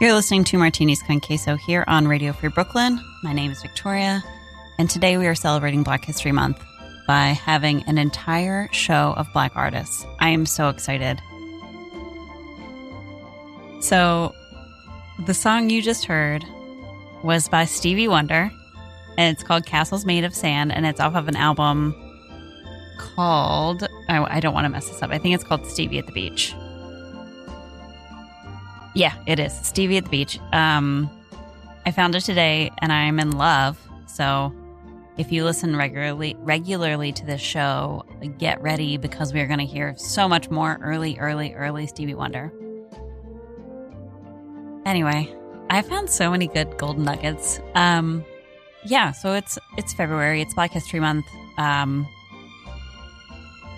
You're listening to Martinis con Queso here on Radio Free Brooklyn. My name is Victoria, and today we are celebrating Black History Month by having an entire show of Black artists. I am so excited. So, the song you just heard was by Stevie Wonder, and it's called Castles Made of Sand, and it's off of an album called, I, I don't want to mess this up, I think it's called Stevie at the Beach. Yeah, it is. Stevie at the Beach. Um, I found it today and I'm in love. So if you listen regularly regularly to this show, get ready because we are going to hear so much more early, early, early Stevie Wonder. Anyway, I found so many good golden nuggets. Um, yeah, so it's it's February, it's Black History Month. Um,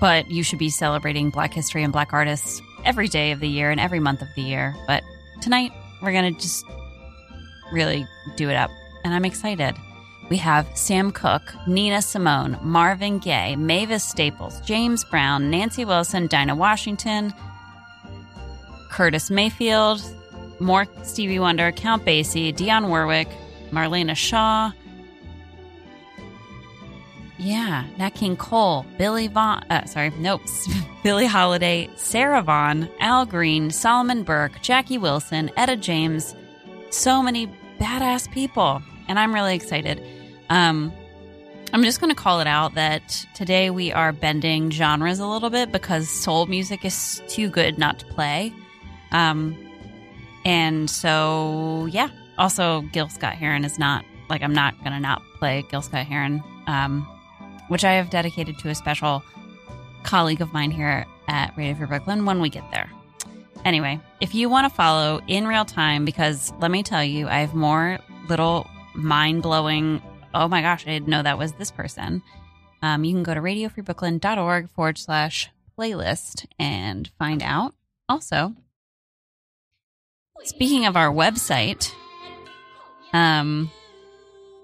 but you should be celebrating Black history and Black artists every day of the year and every month of the year. But tonight, we're going to just really do it up. And I'm excited. We have Sam Cooke, Nina Simone, Marvin Gaye, Mavis Staples, James Brown, Nancy Wilson, Dinah Washington, Curtis Mayfield, more Stevie Wonder, Count Basie, Dionne Warwick, Marlena Shaw, yeah, Nat King Cole, Billy Vaughn, uh, sorry, nope, Billie Holiday, Sarah Vaughan, Al Green, Solomon Burke, Jackie Wilson, Etta James, so many badass people, and I'm really excited. Um, I'm just going to call it out that today we are bending genres a little bit because soul music is too good not to play. Um, and so, yeah. Also, Gil Scott Heron is not like I'm not going to not play Gil Scott Heron. Um, which I have dedicated to a special colleague of mine here at Radio Free Brooklyn when we get there. Anyway, if you want to follow in real time, because let me tell you, I have more little mind blowing, oh my gosh, I didn't know that was this person. Um, you can go to radiofreebrooklyn.org forward slash playlist and find out. Also, speaking of our website, um,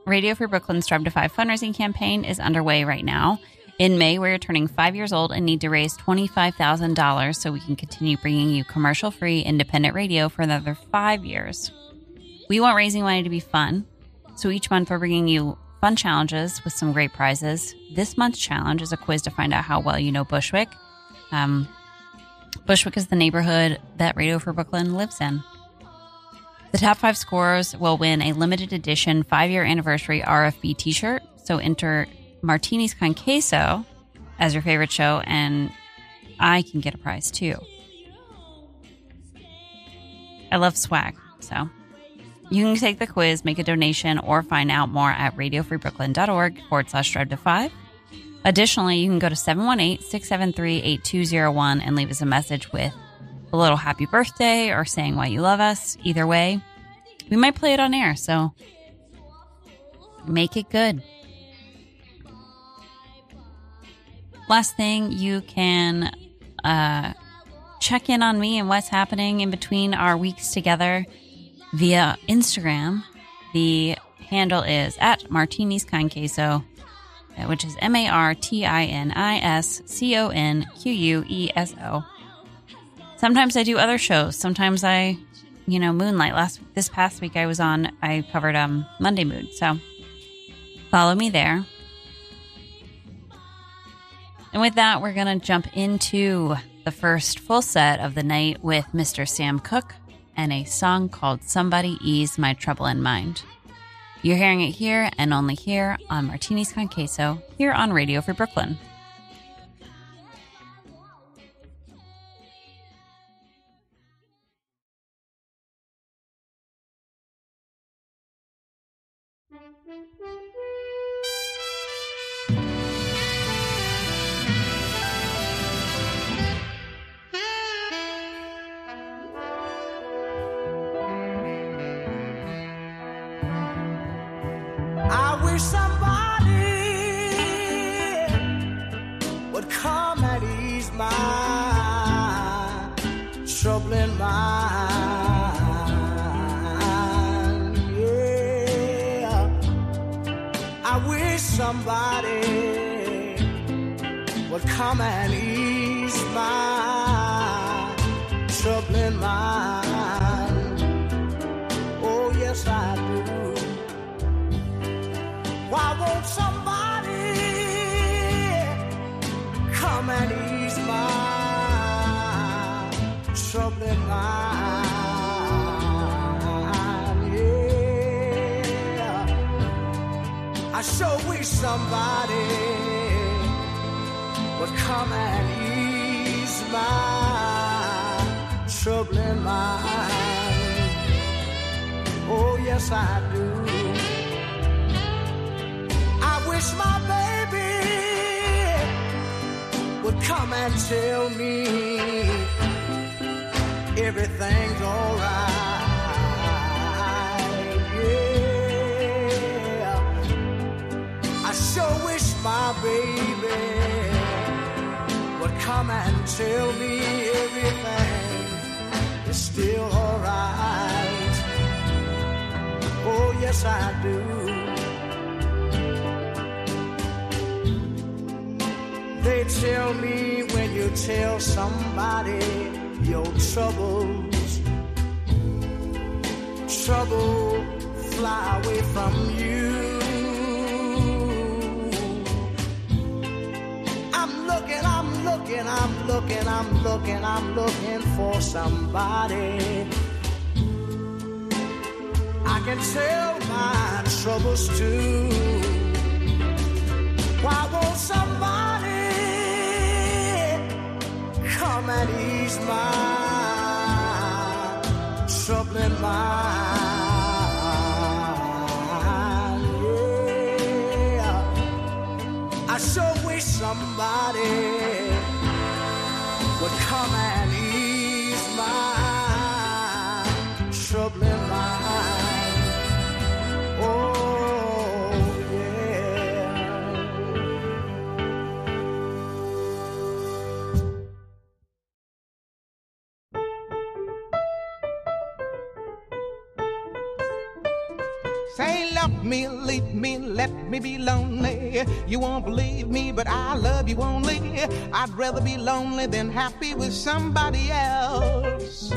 Radio Free Brooklyn's Strive to Five fundraising campaign is underway right now. In May, we're turning five years old and need to raise $25,000 so we can continue bringing you commercial free independent radio for another five years. We want raising money to be fun, so each month we're bringing you fun challenges with some great prizes. This month's challenge is a quiz to find out how well you know Bushwick. Um, Bushwick is the neighborhood that Radio Free Brooklyn lives in. The top five scorers will win a limited edition five year anniversary RFB t shirt. So enter Martinis con Queso as your favorite show, and I can get a prize too. I love swag, so you can take the quiz, make a donation, or find out more at radiofreebrooklyn.org forward slash strive to five. Additionally, you can go to 718 673 8201 and leave us a message with a little happy birthday or saying why you love us. Either way, we might play it on air. So make it good. Last thing, you can uh, check in on me and what's happening in between our weeks together via Instagram. The handle is at Martinis Con Queso, which is M A R T I N I S C O N Q U E S O. Sometimes I do other shows. Sometimes I, you know, moonlight. Last this past week I was on. I covered um Monday Mood. So follow me there. And with that, we're gonna jump into the first full set of the night with Mr. Sam Cooke and a song called "Somebody Ease My Trouble in Mind." You're hearing it here and only here on Martinis con Queso, here on Radio Free Brooklyn. at least my troubling mind. Oh, yes, I do. Why won't somebody come and ease my troubling mind? Yeah. I sure wish somebody come and ease my troubling mind. Oh, yes, I do. I wish my baby would come and tell me everything's alright. Yeah, I sure wish my baby come and tell me everything is still alright. Oh, yes, I do. They tell me when you tell somebody your troubles, trouble fly away from you. Looking, I'm looking, I'm looking, I'm looking for somebody. I can tell my troubles too. Why won't somebody come and ease my troubling mind? Yeah, I sure wish somebody You won't believe me, but I love you only. I'd rather be lonely than happy with somebody else.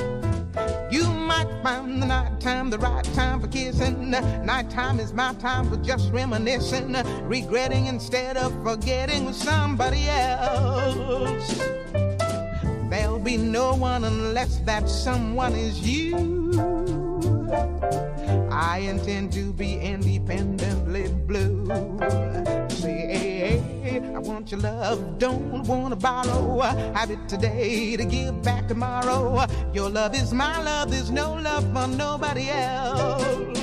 You might find the night time the right time for kissing. Nighttime is my time for just reminiscing, regretting instead of forgetting with somebody else. There'll be no one unless that someone is you. I intend to be independently blue. I want your love, don't wanna borrow. Have it today to give back tomorrow. Your love is my love, there's no love for nobody else.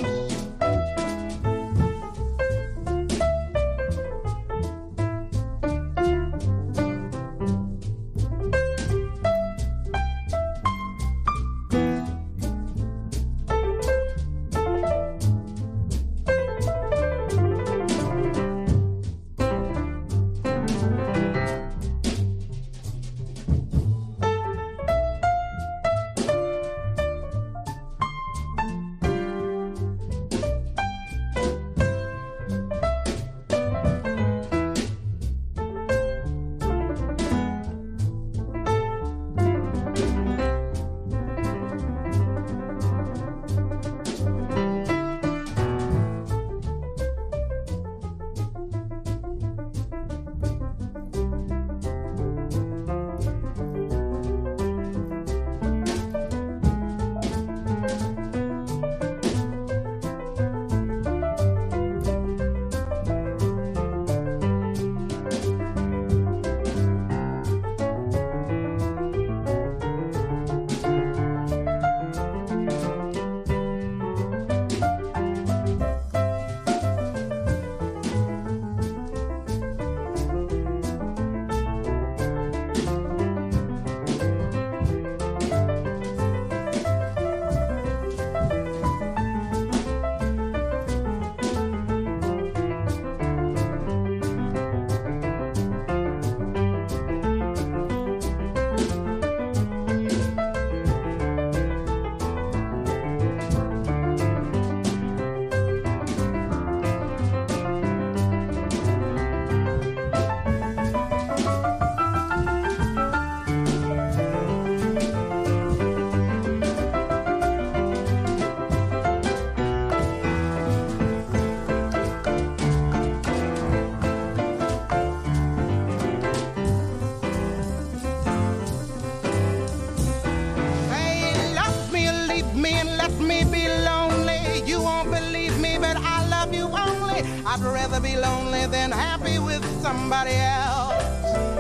I'd rather be lonely than happy with somebody else.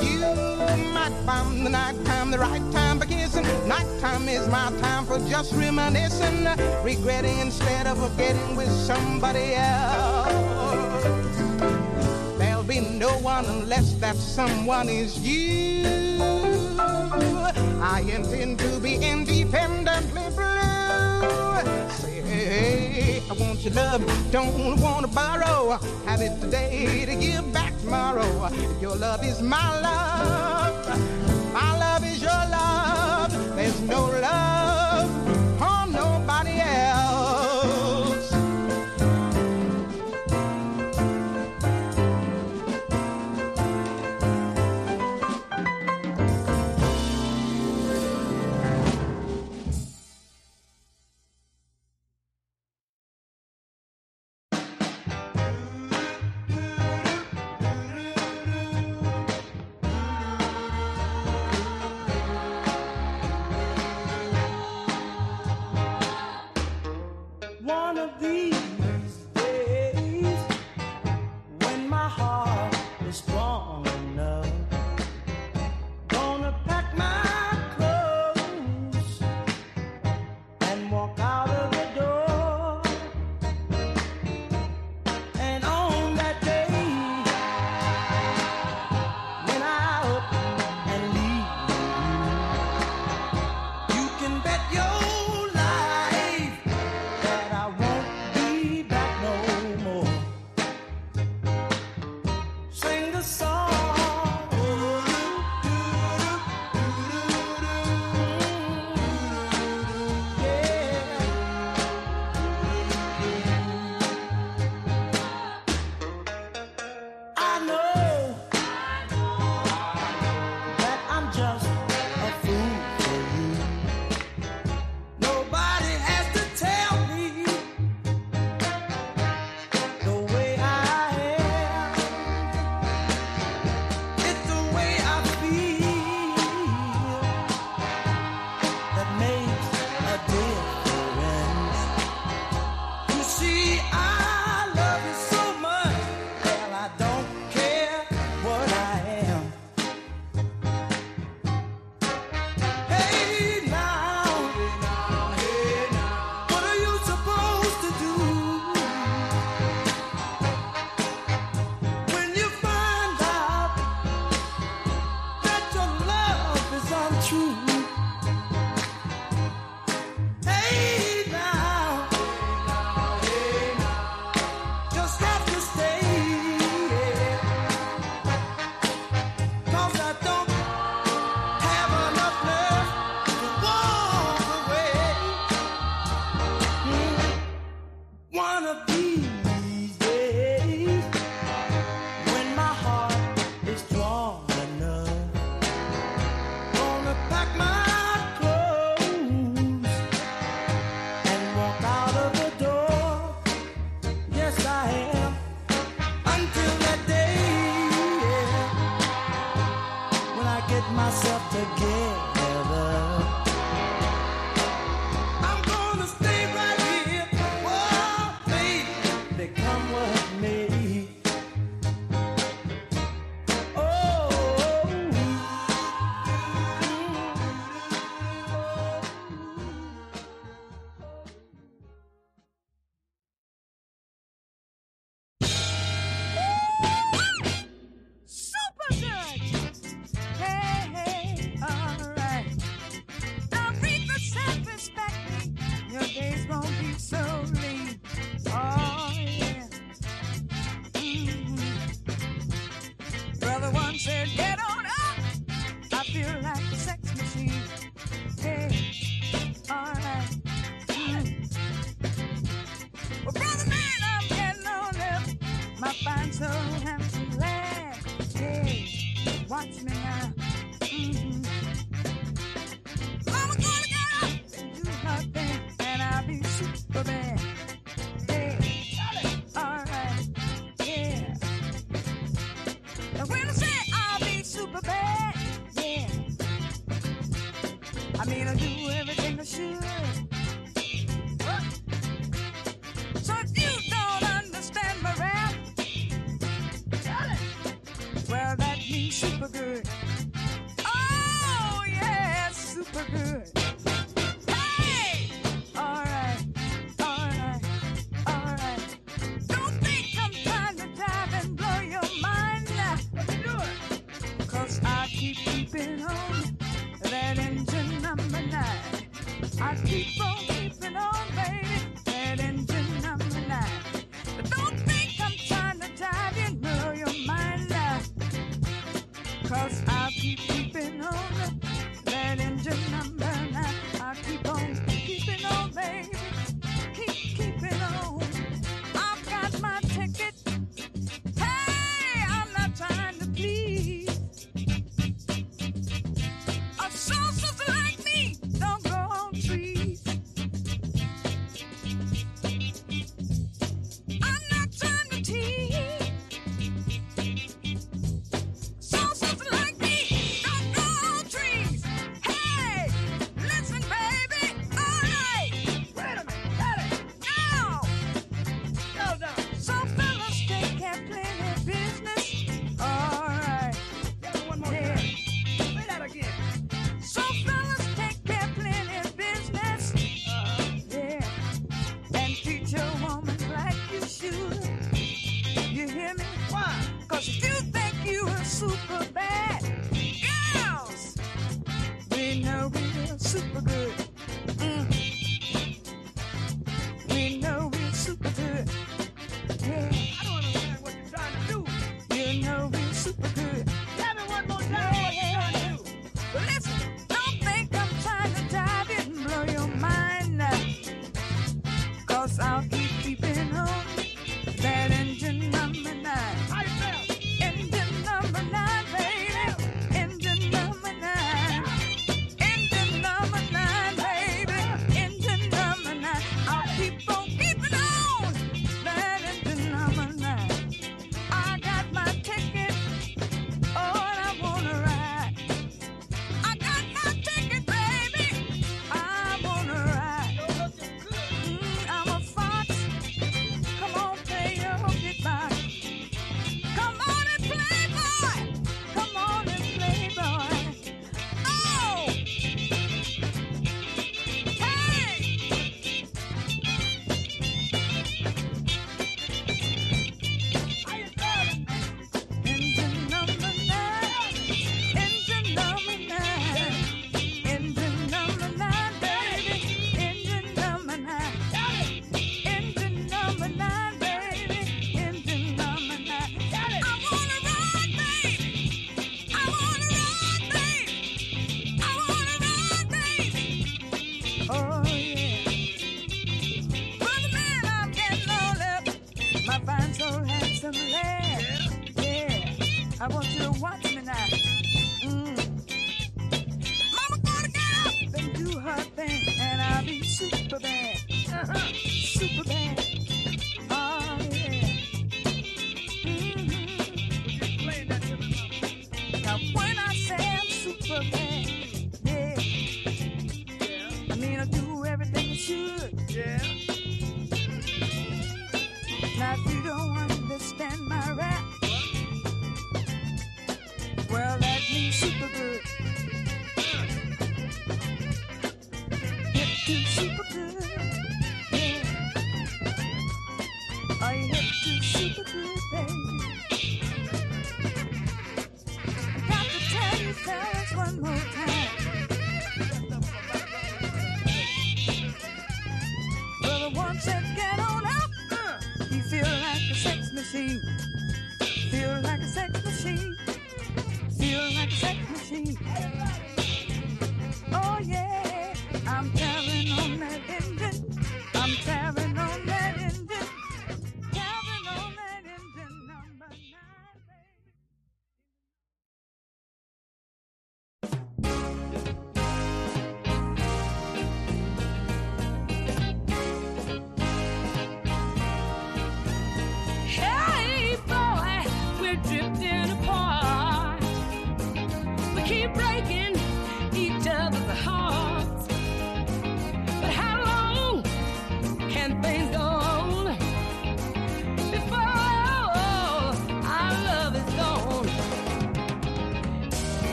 You might find the night time the right time for kissing. Nighttime is my time for just reminiscing, regretting instead of forgetting with somebody else. There'll be no one unless that someone is you. I intend to want your love, don't want to borrow. Have it today to give back tomorrow. Your love is my love, my love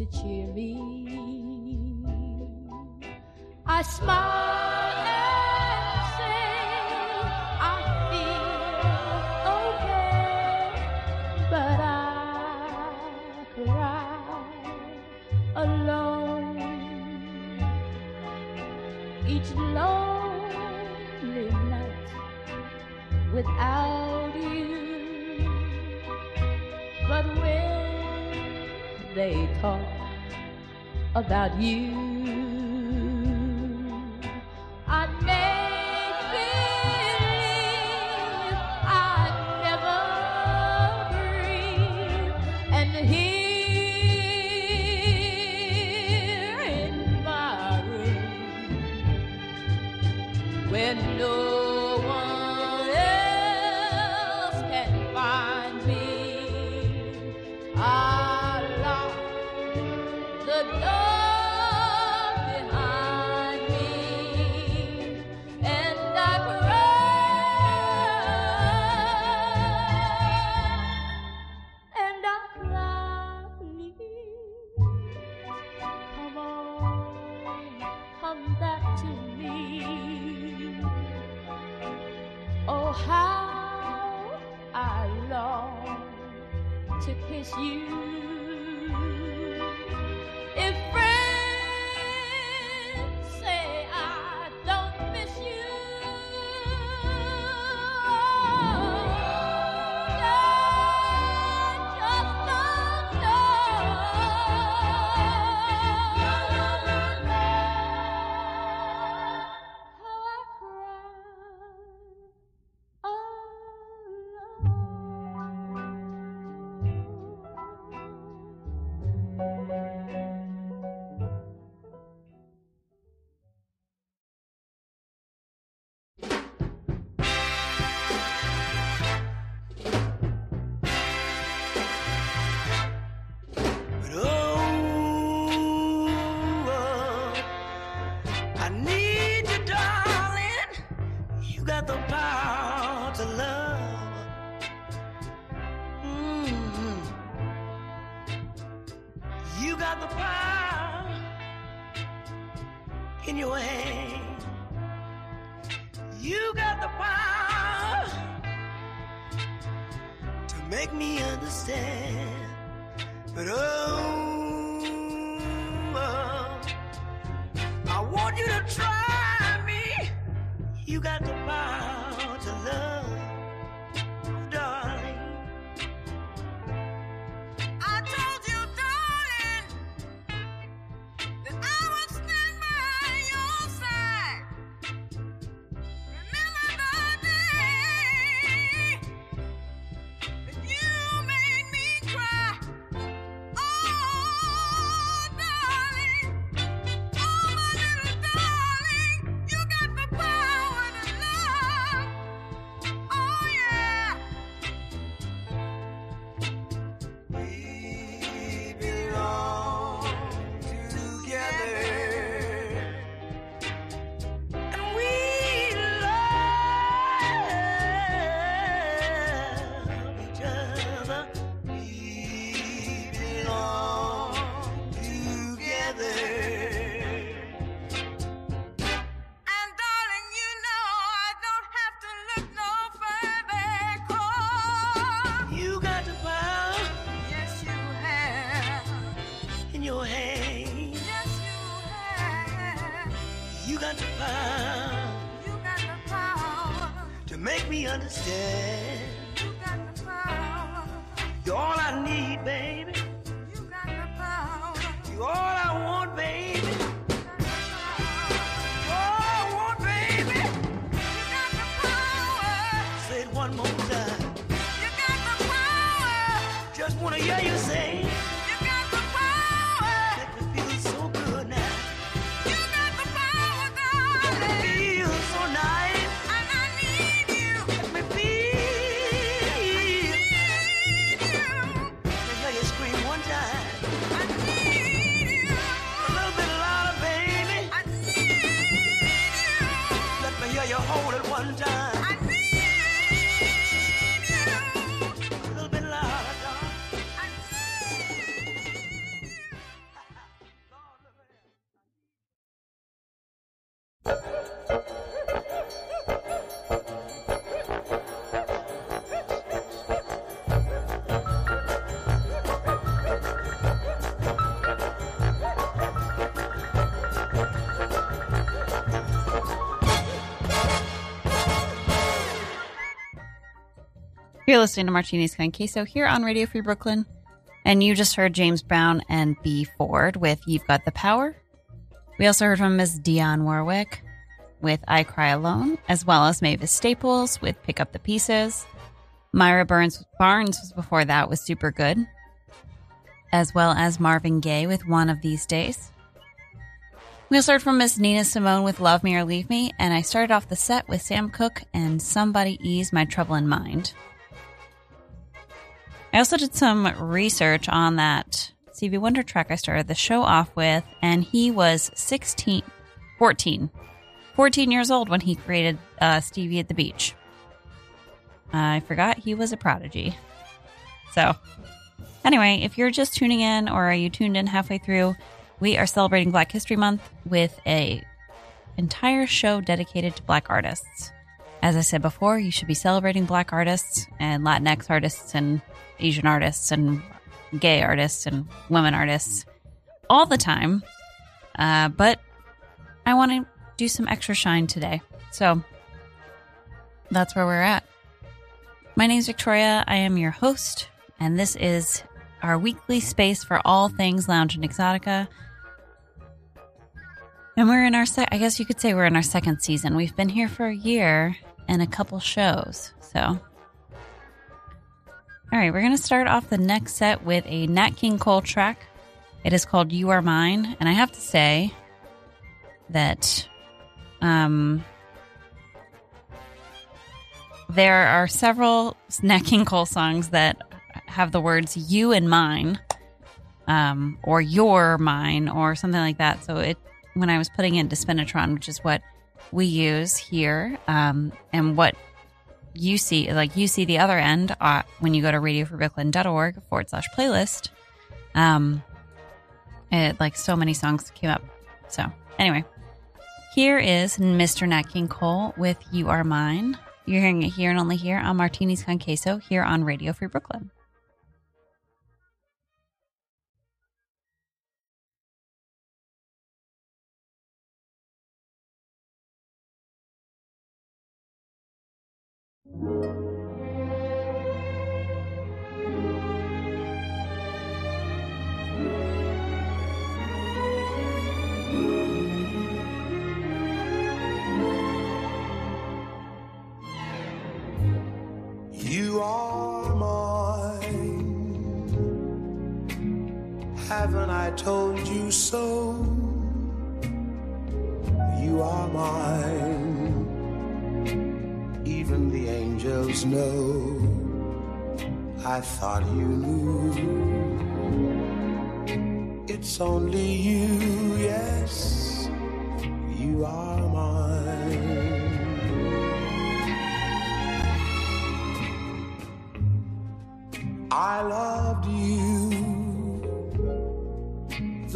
to cheer me, I smile about you, belong You're listening to Martini's Con Queso here on Radio Free Brooklyn. And you just heard James Brown and Bea Ford with You've Got the Power. We also heard from Miss Dionne Warwick with I Cry Alone, as well as Mavis Staples with Pick Up the Pieces. Myra Burns Barnes was before that was super good. As well as Marvin Gaye with One of These Days. We also heard from Miss Nina Simone with Love Me or Leave Me, and I started off the set with Sam Cooke and Somebody Ease My Troublin' Mind. I also did some research on that Stevie Wonder track I started the show off with, and he was 16, 14, 14 years old when he created uh, Stevie at the Beach. I forgot he was a prodigy. So, anyway, if you're just tuning in or are you tuned in halfway through, we are celebrating Black History Month with a entire show dedicated to black artists. As I said before, you should be celebrating black artists and Latinx artists and Asian artists and gay artists and women artists all the time. Uh, but I want to do some extra shine today. So that's where we're at. My name is Victoria. I am your host, and this is our weekly space for all things lounge and exotica. And we're in our, se- I guess you could say we're in our second season. We've been here for a year and a couple shows. So, all right, we're going to start off the next set with a Nat King Cole track. It is called You Are Mine. And I have to say that um, there are several Nat King Cole songs that have the words you and mine um, or your mine or something like that. So it when I was putting into Spinitron, which is what we use here, um, and what you see, like you see the other end uh, when you go to radiofreebrooklyn.org forward slash playlist. Um, it like so many songs came up. So anyway, here is Mr. Nat King Cole with "You Are Mine." You're hearing it here and only here on Martini's Con Queso here on Radio Free Brooklyn.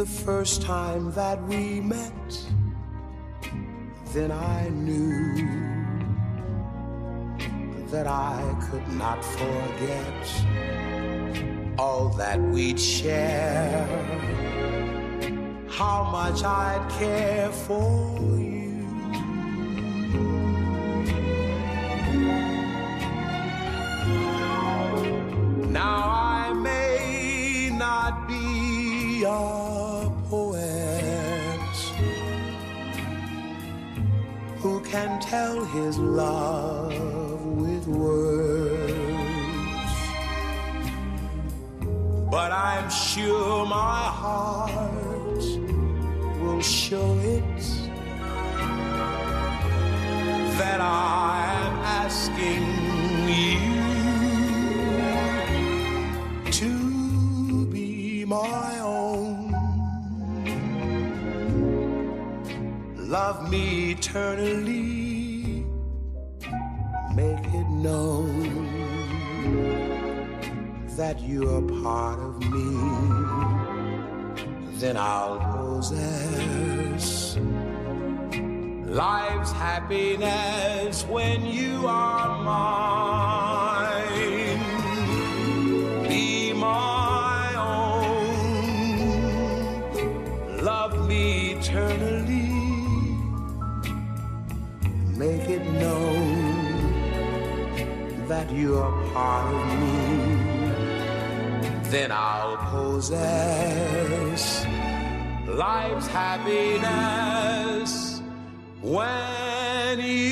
The first time that we met, then I knew that I could not forget all that we'd share, how much I'd care for you. His love with words, but I'm sure my heart will show it that I'm asking you to be my own. Love me eternally, that you're part of me. Then I'll possess life's happiness when you are mine. Be my own, love me eternally, make it known that you're part of me. Then I'll possess life's happiness when you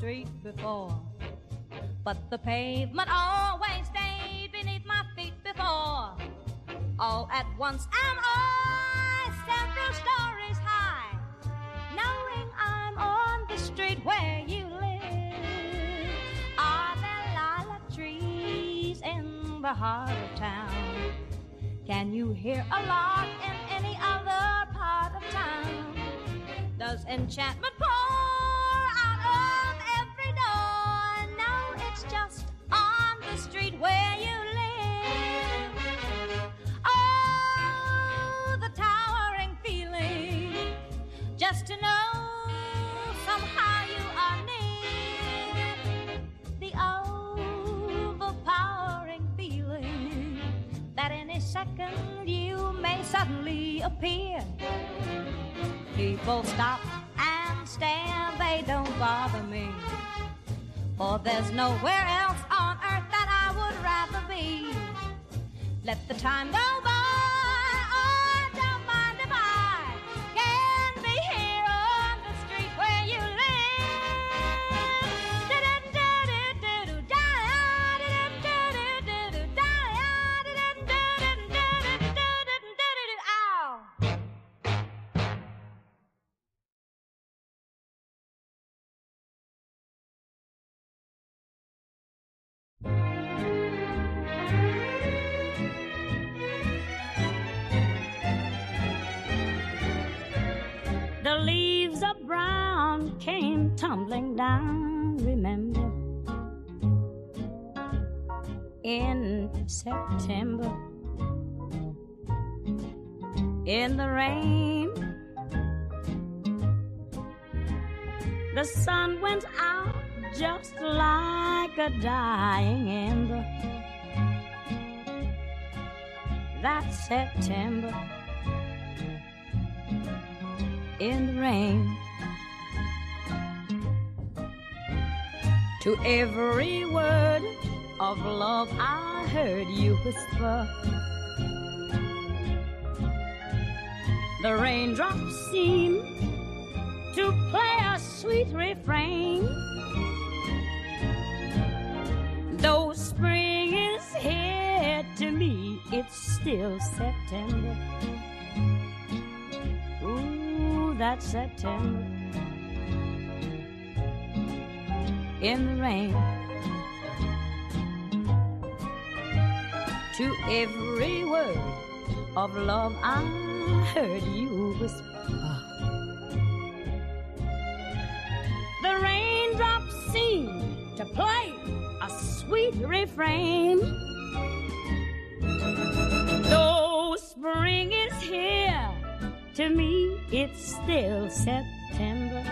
street before, but the pavement always stayed beneath my feet before. All at once am I several stories high, knowing I'm on the street where you live. Are there lilac trees in the heart of town? Can you hear a lark in any other part of town? Does enchantment pour suddenly appear. People stop and stare, they don't bother me. For there's nowhere else on earth that I would rather be. Let the time go by, tumbling down, remember, in September. In the rain, the sun went out just like a dying ember. That September in the rain. to every word of love I heard you whisper. The raindrops seem to play a sweet refrain. Though spring is here to me, it's still September. Ooh, that's September. in the rain. To every word of love I heard you whisper. The raindrops seem to play a sweet refrain. Though spring is here, to me it's still September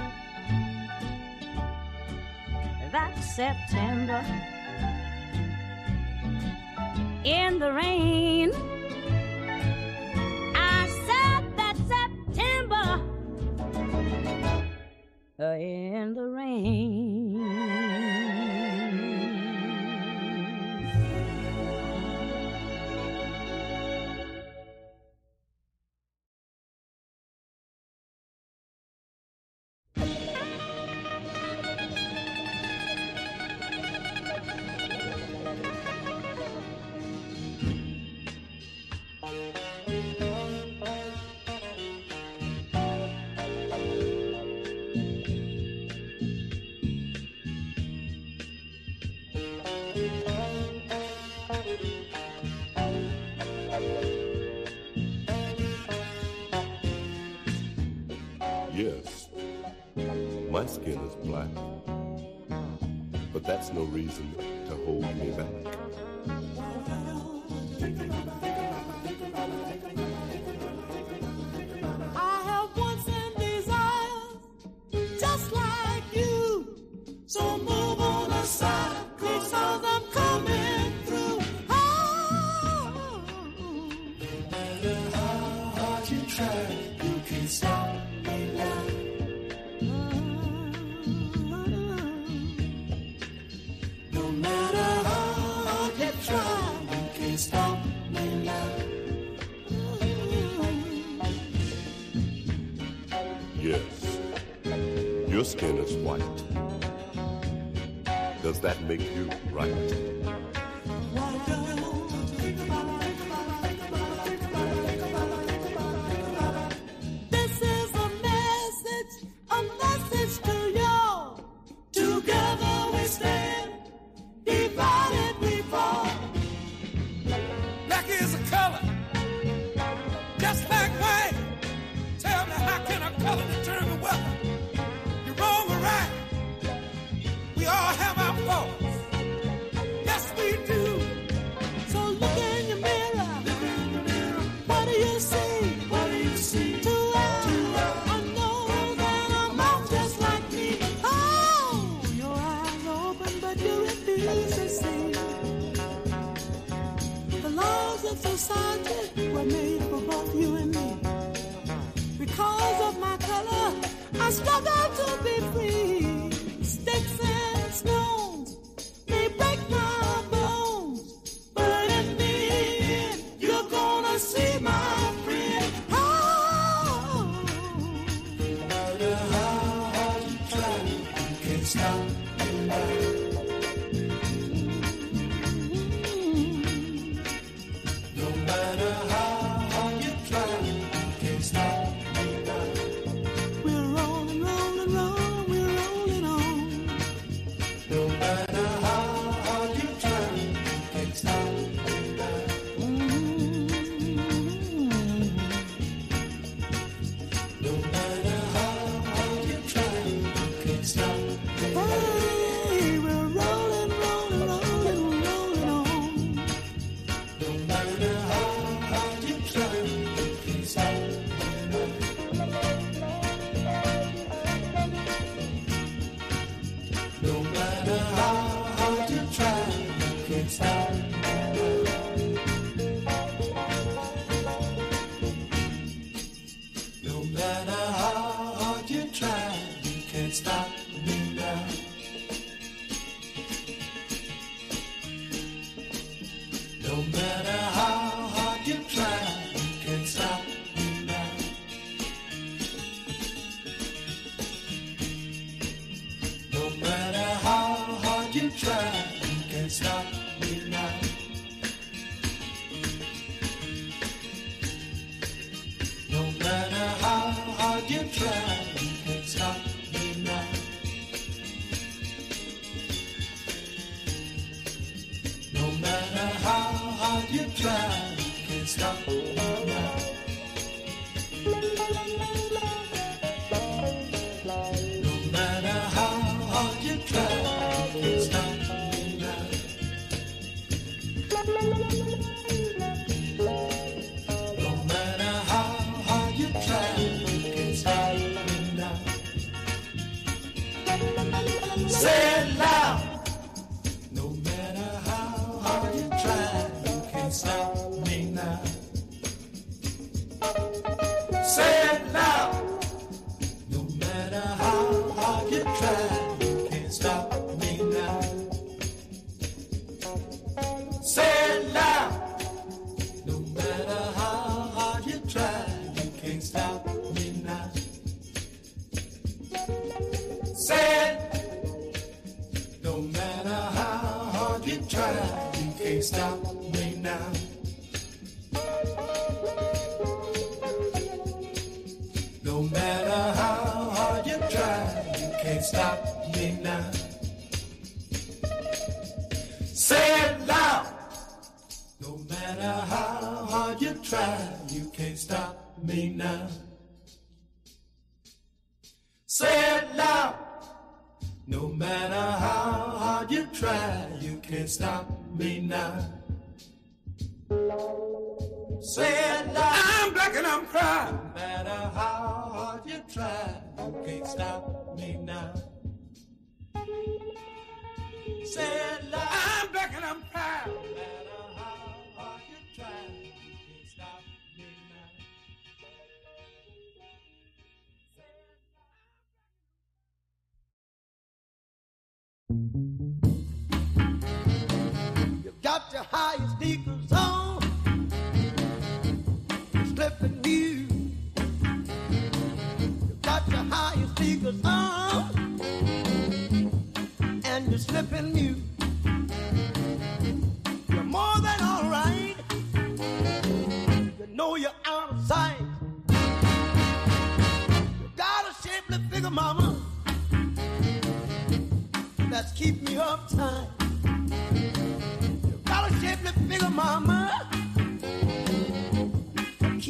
that September in the rain. I said that September uh, in the rain. skin is black. But that's no reason to hold me back. Right.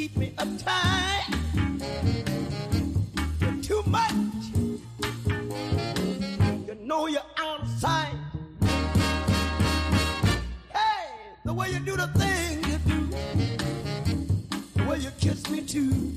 keep me uptight. You're too much. You know you're out of sight. Hey, the way you do the thing you do, the way you kiss me too.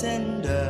tender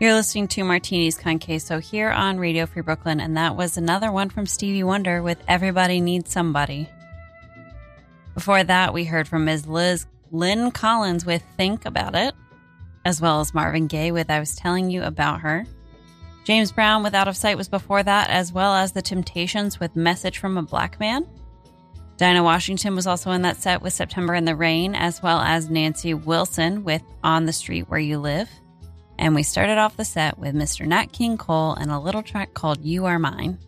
You're listening to Martini's Con Queso here on Radio Free Brooklyn, and that was another one from Stevie Wonder with Everybody Needs Somebody. Before that, we heard from Ms. Liz Lynn Collins with Think About It, as well as Marvin Gaye with I Was Telling You About Her. James Brown with Out of Sight was before that, as well as The Temptations with Message from a Black Man. Dinah Washington was also in that set with September in the Rain, as well as Nancy Wilson with On the Street Where You Live. And we started off the set with Mr. Nat King Cole and a little track called You Are Mine.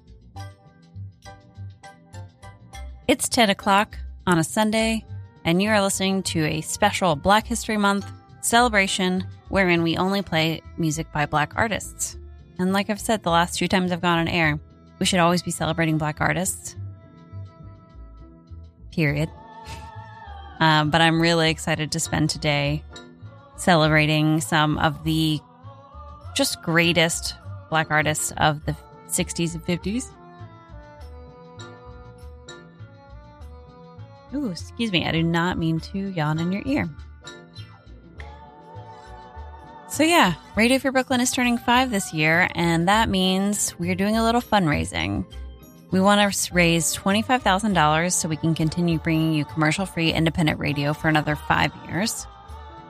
It's 10 o'clock on a Sunday, and you are listening to a special Black History Month celebration wherein we only play music by Black artists. And like I've said the last two times I've gone on air, we should always be celebrating Black artists. Period. Um, but I'm really excited to spend today celebrating some of the just greatest black artists of the 60s and 50s. Ooh, excuse me. I do not mean to yawn in your ear. So, yeah, Radio Free Brooklyn is turning five this year, and that means we're doing a little fundraising. We want to raise $25,000 so we can continue bringing you commercial free independent radio for another five years.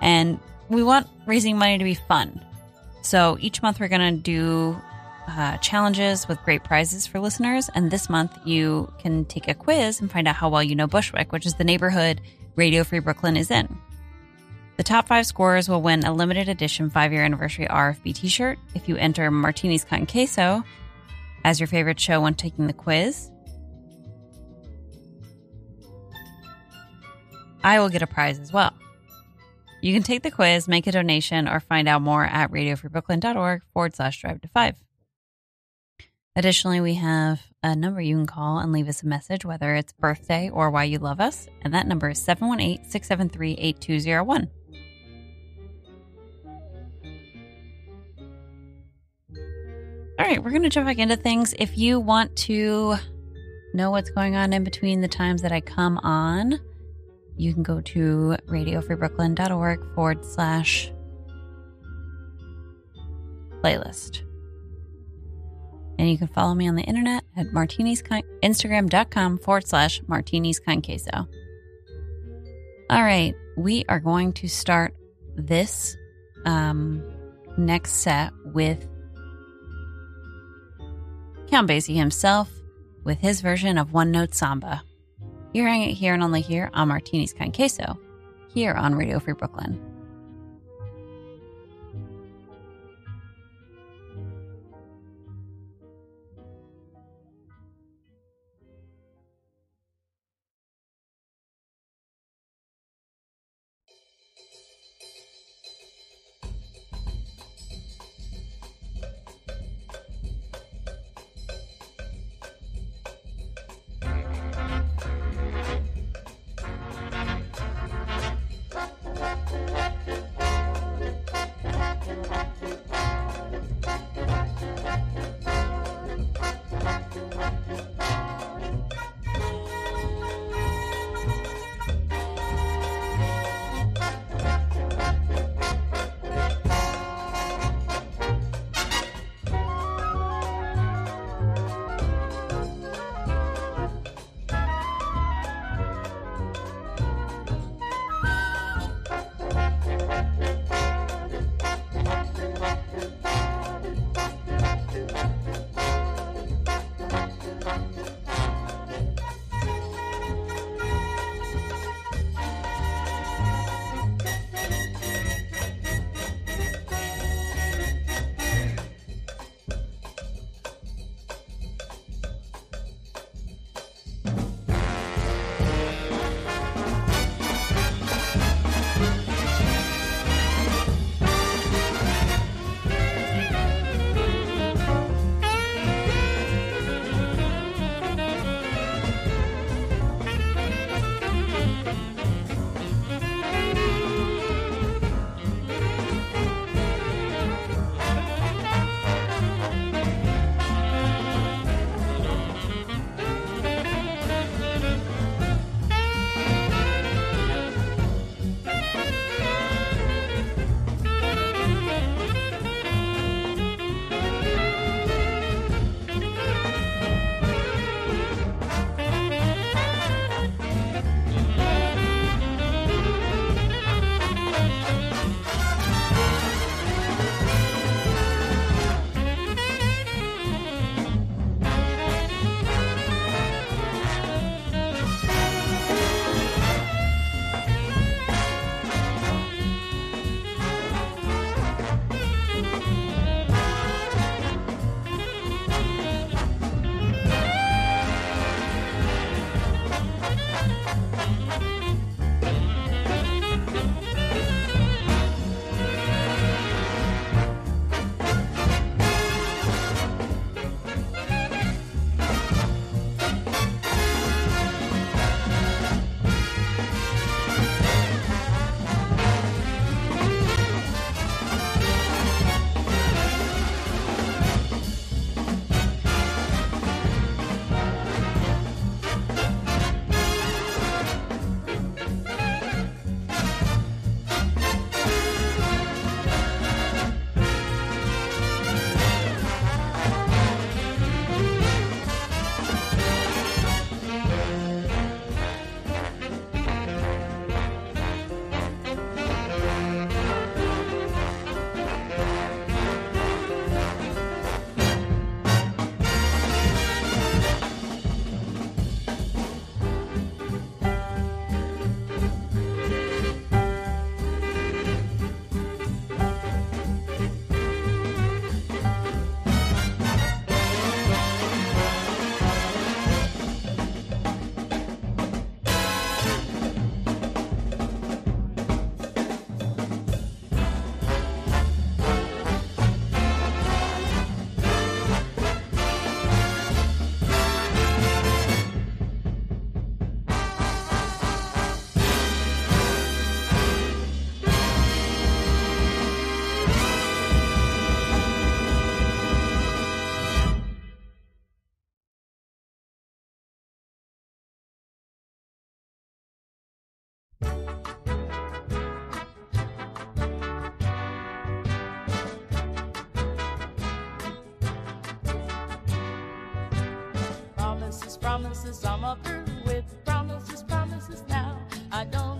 And we want raising money to be fun. So each month we're going to do uh, challenges with great prizes for listeners. And this month you can take a quiz and find out how well you know Bushwick, which is the neighborhood Radio Free Brooklyn is in. The top five scorers will win a limited edition five year anniversary RFB t shirt if you enter Martini's Con Queso as your favorite show when taking the quiz. I will get a prize as well. You can take the quiz, make a donation, or find out more at radiofreebrooklyn.org forward slash strive to five. Additionally, we have a number you can call and leave us a message, whether it's birthday or why you love us. And that number is 718 673 8201. All right, we're going to jump back into things. If you want to know what's going on in between the times that I come on, you can go to radiofreebrooklyn.org forward slash playlist. And you can follow me on the internet at martinis instagram.com forward slash martinis con queso. All right, we are going to start this um, next set with Count Basie himself with his version of One Note Samba. You're hearing it here and only here on Martini's Con Queso, here on Radio Free Brooklyn. promises. I'm all through with promises, promises now. I don't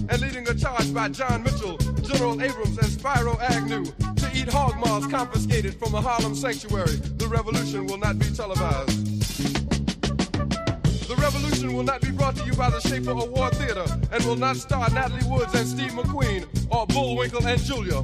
and leading a charge by John Mitchell, General Abrams, and Spiro Agnew to eat hog maws confiscated from a Harlem sanctuary. The revolution will not be televised. The revolution will not be brought to you by the Schaefer Award Theater and will not star Natalie Woods and Steve McQueen or Bullwinkle and Julia.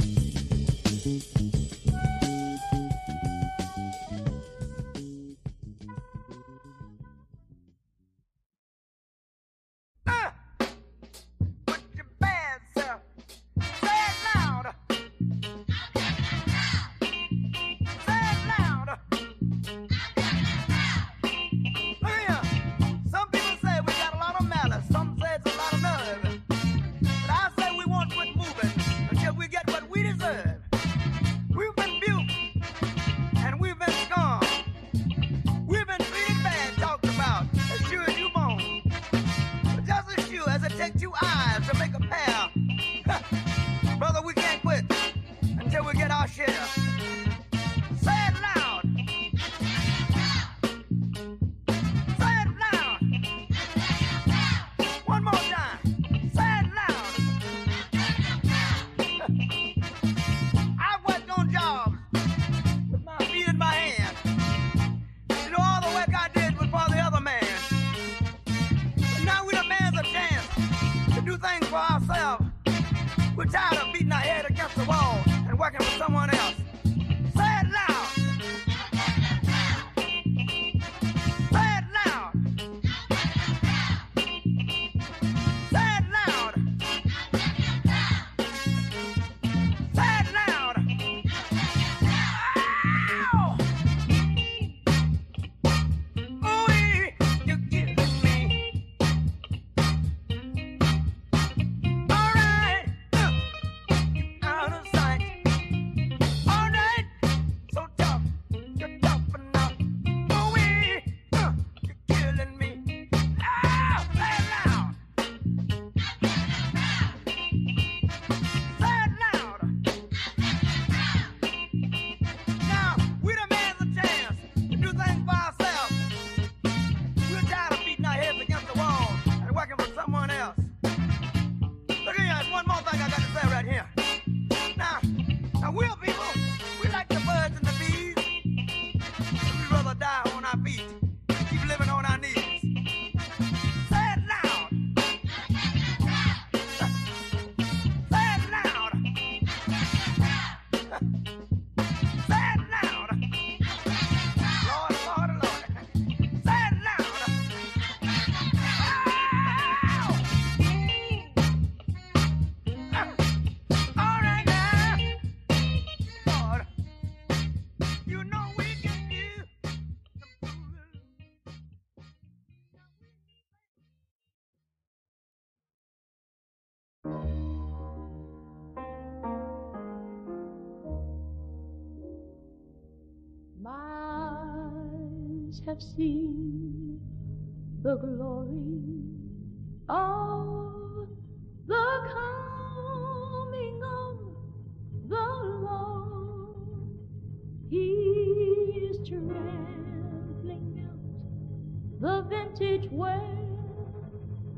Have seen the glory of the coming of the Lord. He is trampling out the vintage where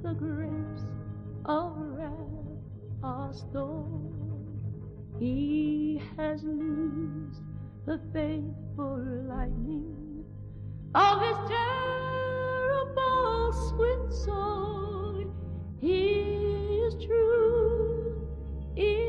the grapes of wrath are stored. He has loosed the faithful lightning of his terrible sword. His truth is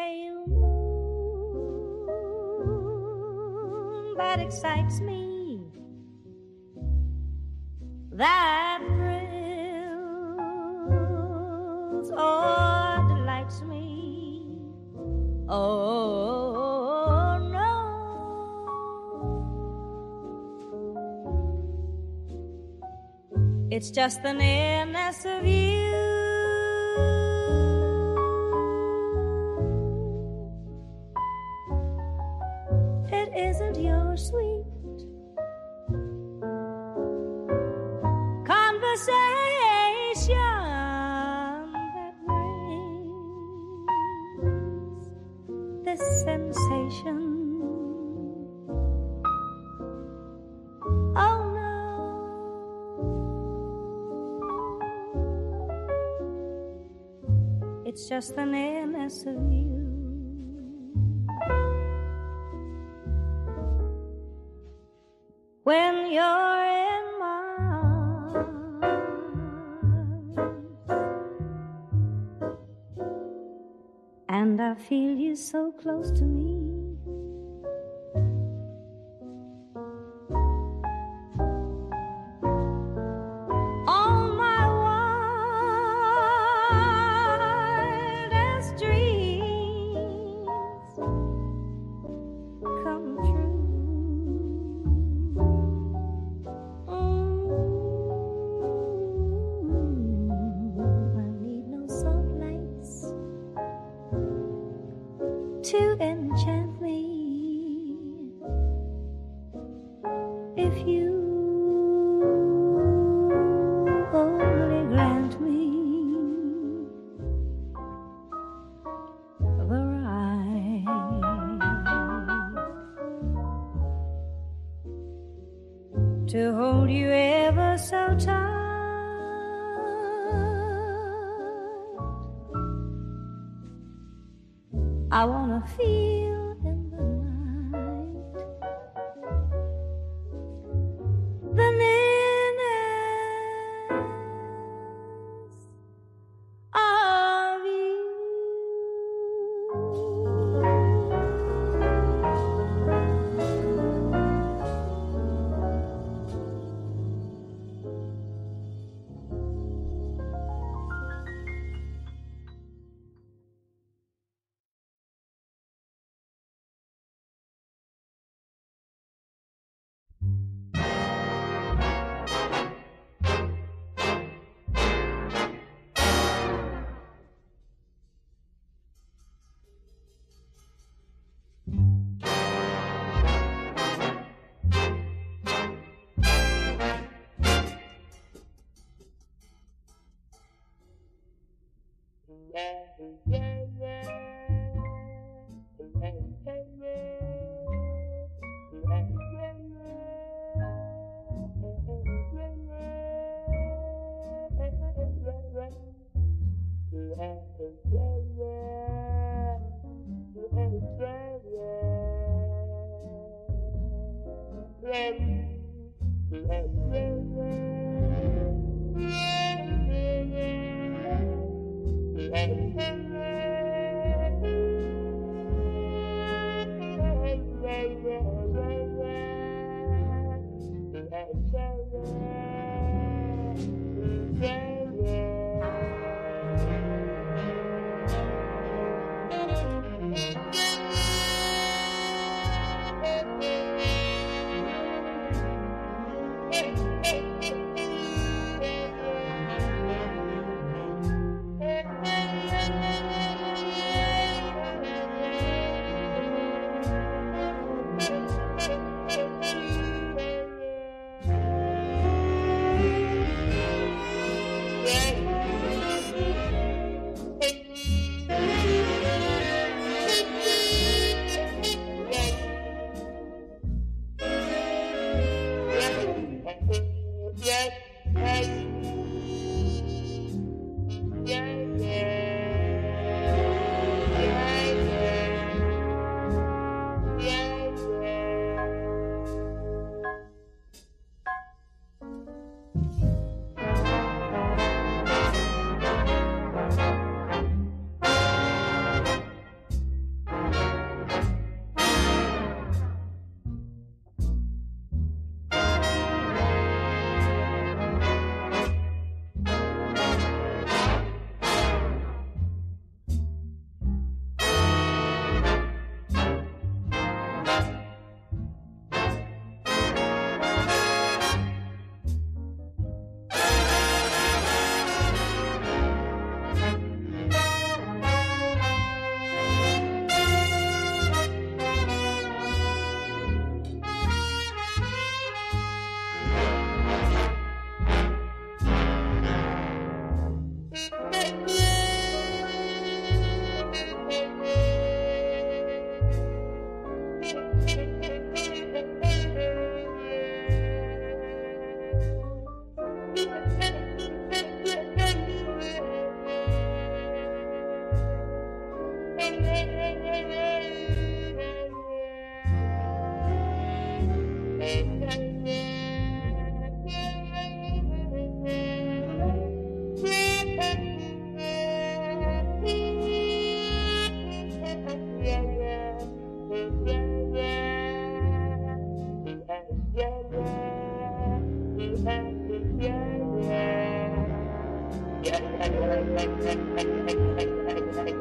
pale moon that excites me, that thrills or delights me. Oh no, it's just the nearness of you. Just the nearness of you. When you're in my arms, and I feel you so close to Thank you.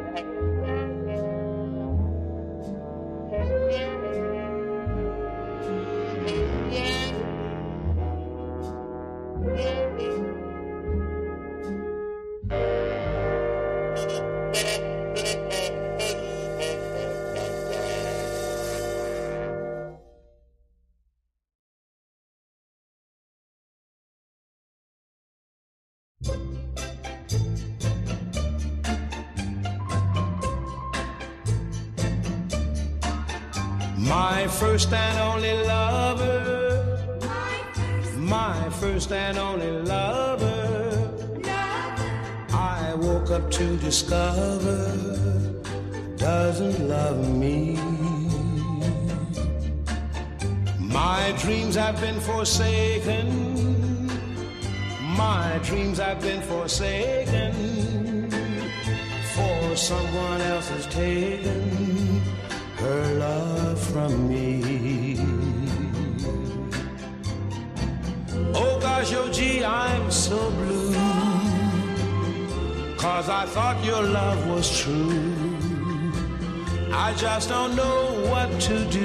Just don't know what to do.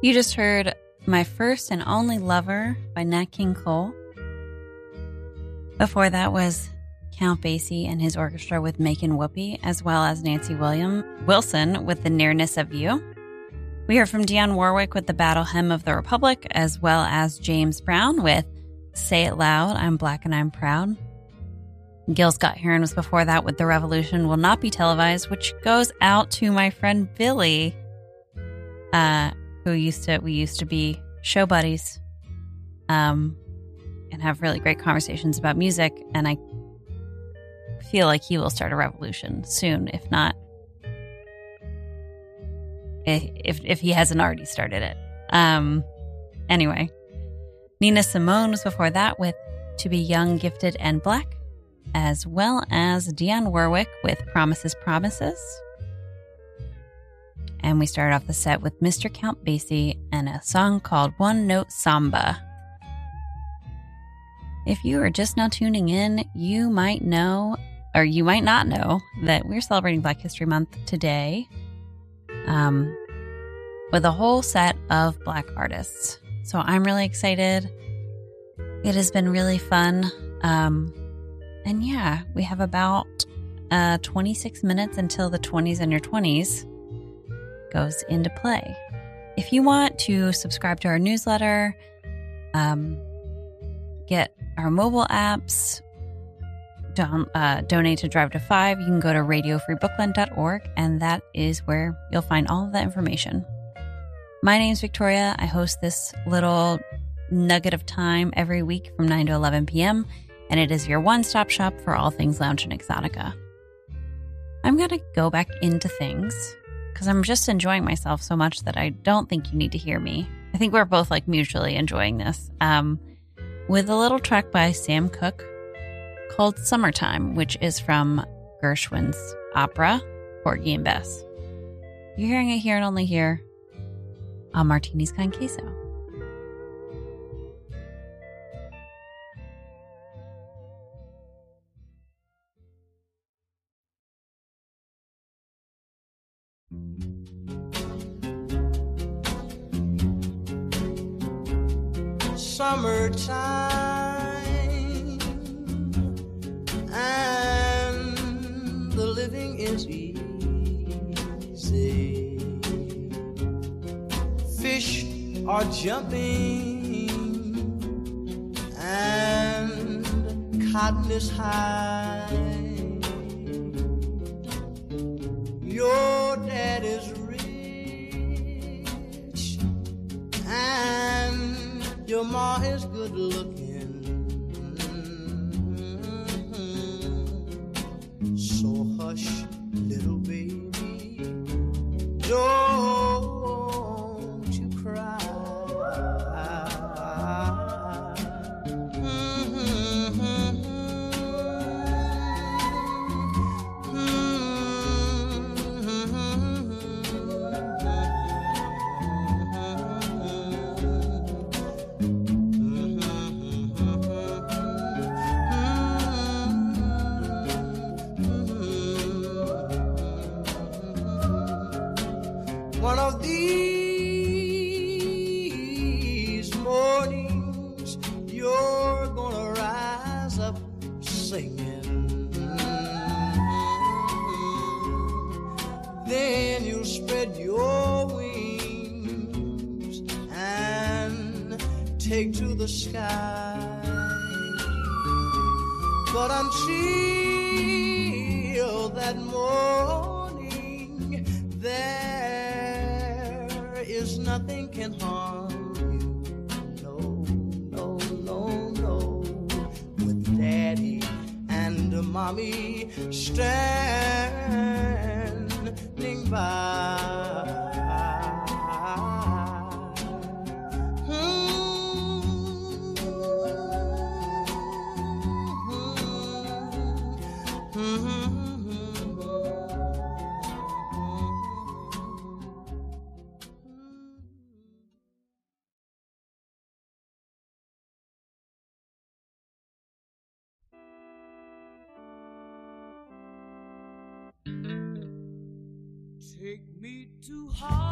You just heard My First and Only Lover by Nat King Cole. Before that was Count Basie and his orchestra with Makin' Whoopee, as well as Nancy William Wilson with The Nearness of You. We heard from Dionne Warwick with The Battle Hymn of the Republic, as well as James Brown with Say It Loud, I'm Black and I'm Proud. Gil Scott Heron was before that with The Revolution Will Not Be Televised, which goes out to my friend Billy, uh, who used to, we used to be show buddies, um, and have really great conversations about music. And I feel like he will start a revolution soon, if not, if, if he hasn't already started it. Um, anyway, Nina Simone was before that with To Be Young, Gifted, and Black, as well as Dionne Warwick with Promises, Promises. And we started off the set with Mr. Count Basie and a song called One Note Samba. If you are just now tuning in, you might know, or you might not know, that we're celebrating Black History Month today um, with a whole set of Black artists. So I'm really excited. It has been really fun. Um, and yeah, we have about uh, 26 minutes until the 20s and your 20s goes into play. If you want to subscribe to our newsletter, um, get our mobile apps, don- uh, donate to Strive to Five, you can go to radiofreebrooklyn.org, and that is where you'll find all of that information. My name is Victoria. I host this little nugget of time every week from 9 to 11 p.m., and it is your one stop shop for all things lounge and exotica. I'm going to go back into things because I'm just enjoying myself so much that I don't think you need to hear me. I think we're both like mutually enjoying this. Um, with a little track by Sam Cooke called Summertime, which is from Gershwin's opera, Porgy and Bess. You're hearing it here and only here on Martinis Con Queso. summertime and the living is easy. Fish are jumping and cotton is high. Your dad is rich and your ma is good looking. Mm -hmm. So hush. passing by. Paul.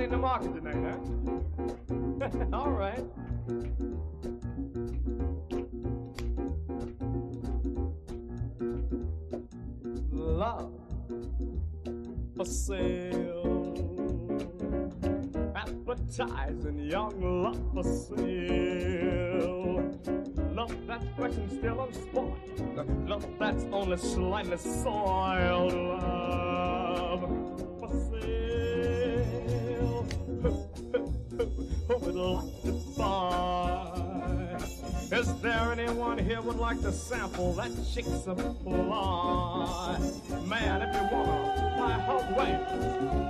In the market tonight, huh? All right. Love for sale. Advertising young love for sale. Love that's fresh and still unspoiled. Love that's only slightly soiled. Love here would like to sample that chick supply? Man, if you wanna buy her way,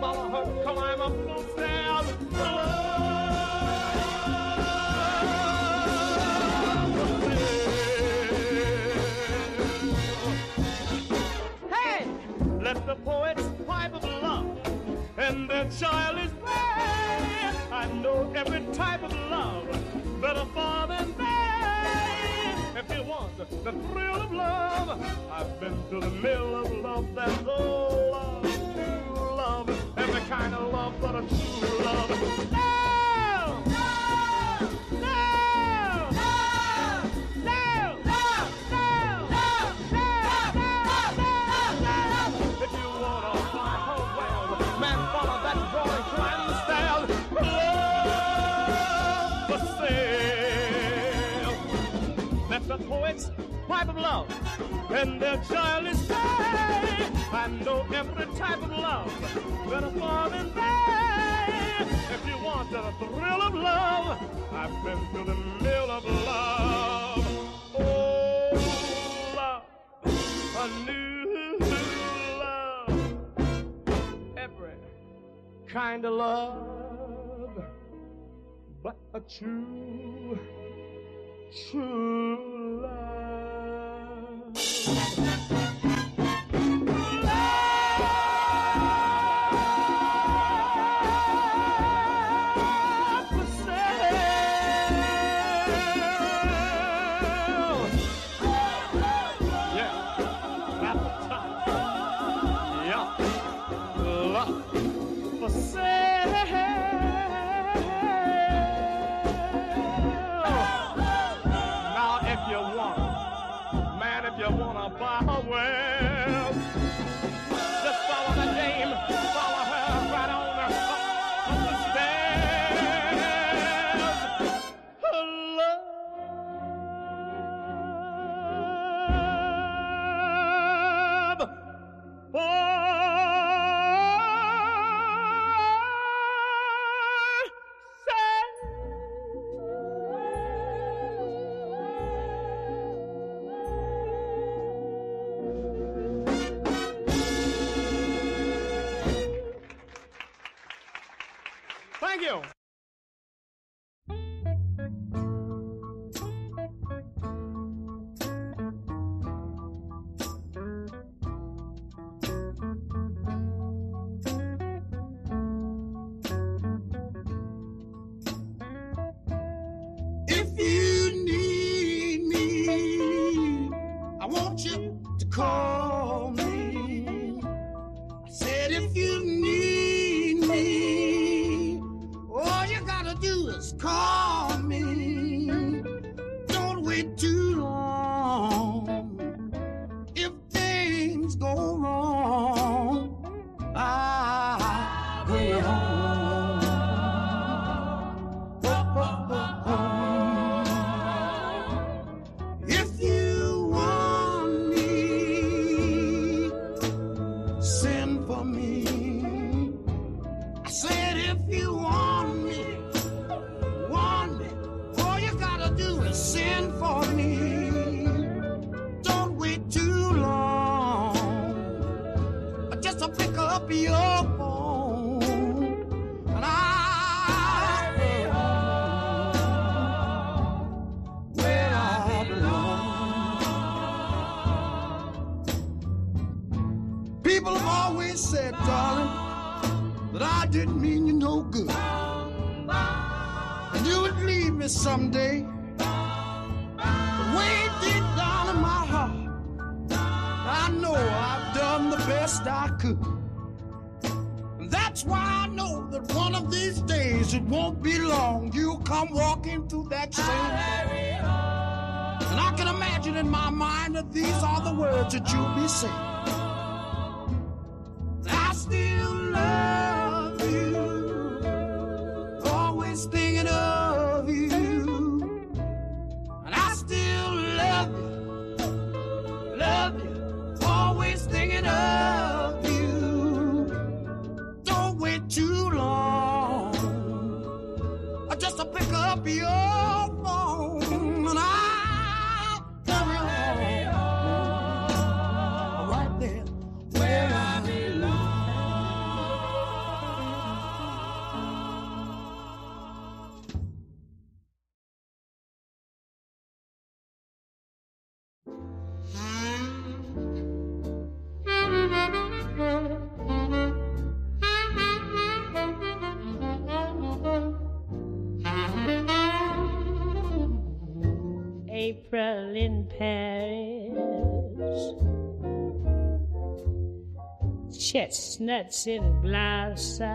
follow her, climb up those stairs. Hey, let the poets pipe of love and their childish play. I know every type of love to the mill of love. That's all love, true love, every kind of love but a true love. Pipe of love and their. I know every type of love better far than they. If you want the thrill of love, I've been to the mill of love. Oh, love, a new love, every kind of love, but a true, true. Love Chestnuts in blossom.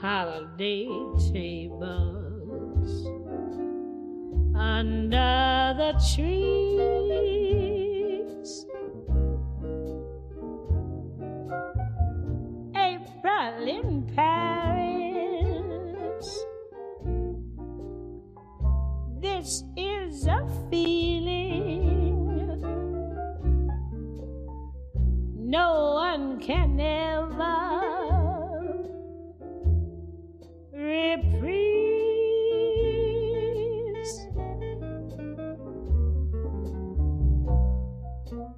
Holiday tables under the trees. Can ever reprise.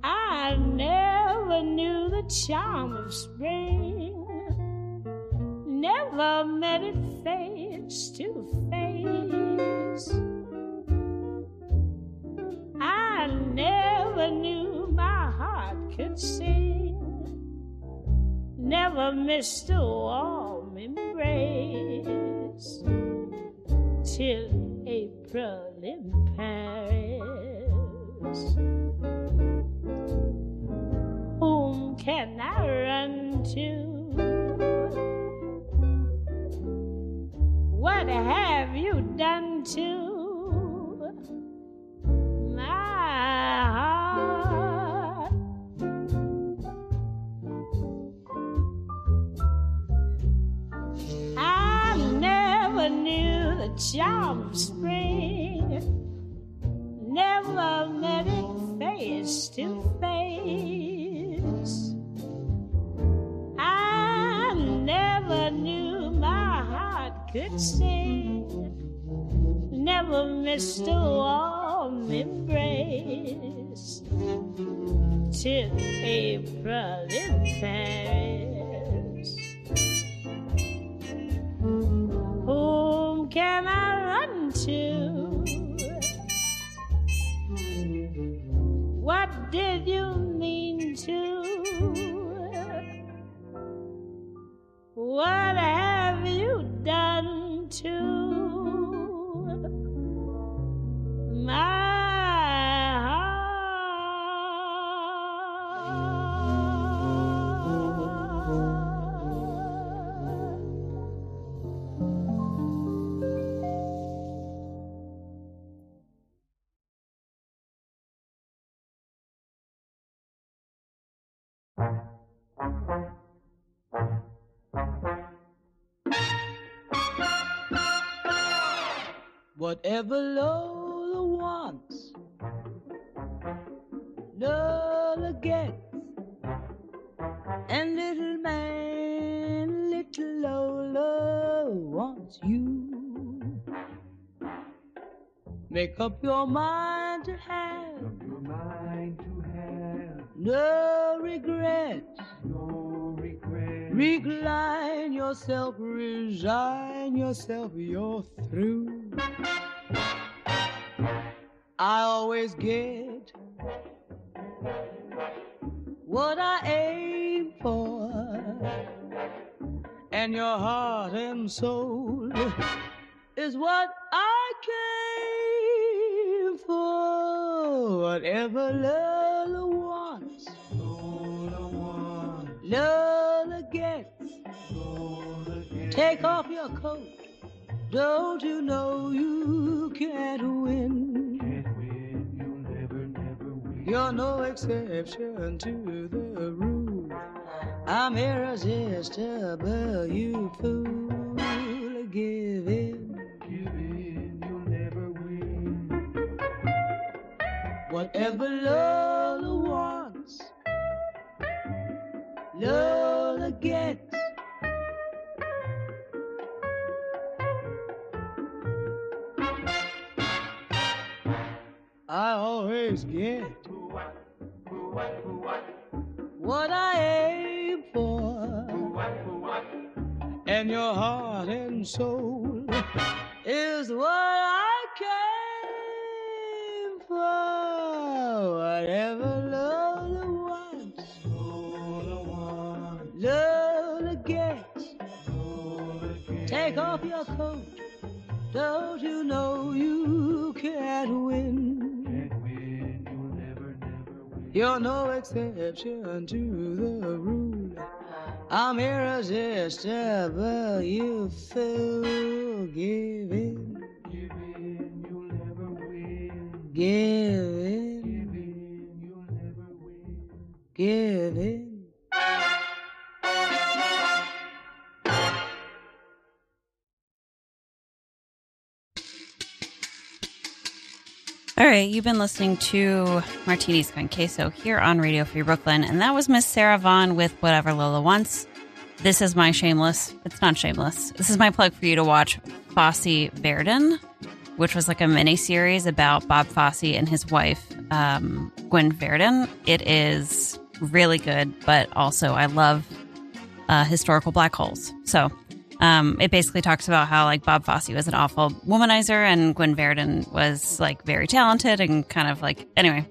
I never knew the charm of spring, never met it face to face. I never knew my heart could sing, never missed a warm embrace till April in Paris. Whom can I run to? What have you done to charm spring, never met it face to face. I never knew my heart could sing, never missed a warm embrace till April in Paris. What did you mean to? What have you done to Whatever Lola wants, Lola gets. And little man, little Lola wants you. Make up your mind to have. your mind to have. No regrets. No regrets. Recline yourself, resign yourself, always get exception to the rule. I'm irresistible, you fool. Give in. Give in, you'll never win. Give in. Give in, you'll never win. Give in. All right, you've been listening to Martinis con Queso here on Radio Free Brooklyn, and that was Miss Sarah Vaughan with Whatever Lola Wants. This is my shameless, it's not shameless. This is my plug for you to watch Fosse Verdon, which was like a mini series about Bob Fosse and his wife, um, Gwen Verdon. It is really good, but also I love uh, historical black holes. So um, it basically talks about how like Bob Fosse was an awful womanizer and Gwen Verdon was like very talented and kind of like anyway.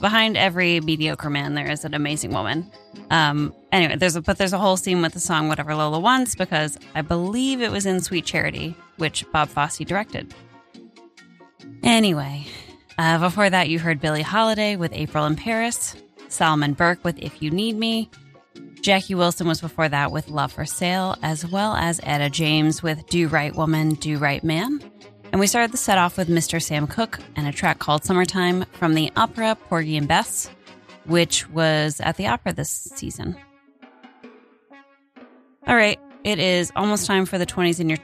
Behind every mediocre man, there is an amazing woman. Um, anyway, there's a but there's a whole scene with the song "Whatever Lola Wants" because I believe it was in "Sweet Charity," which Bob Fosse directed. Anyway, uh, before that, you heard Billie Holiday with "April in Paris," Solomon Burke with "If You Need Me," Jackie Wilson was before that with Love for Sale, as well as Etta James with Do Right Woman, Do Right Man. And we started the set off with Mr. Sam Cooke and a track called Summertime from the opera Porgy and Bess, which was at the opera this season. All right, it is almost time for the 20s in your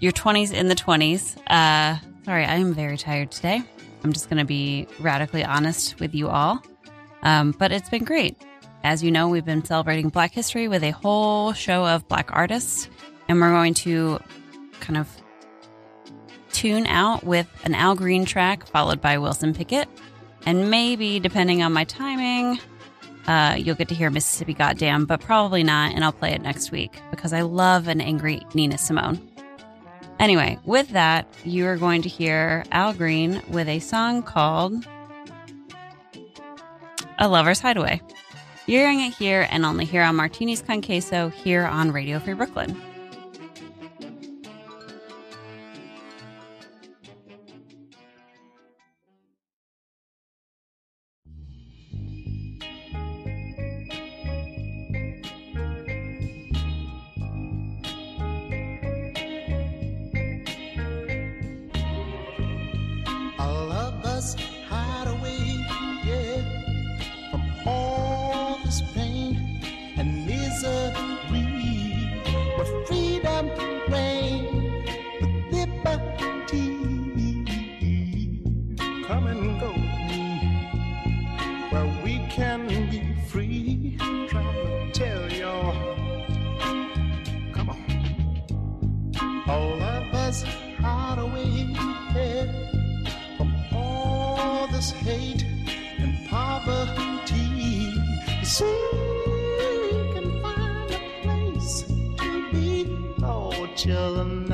your 20s in the 20s. Uh sorry, I am very tired today. I'm just going to be radically honest with you all. Um, but it's been great. As you know, we've been celebrating Black History with a whole show of Black artists, and we're going to kind of tune out with an Al Green track followed by Wilson Pickett. And maybe, depending on my timing, uh, you'll get to hear Mississippi Goddamn, but probably not, and I'll play it next week because I love an angry Nina Simone. Anyway, with that, you are going to hear Al Green with a song called A Lover's Hideaway. You're hearing it here and only here on Martinis Con Queso here on Radio Free Brooklyn. Hate and poverty. So we can find a place to be. Oh, children,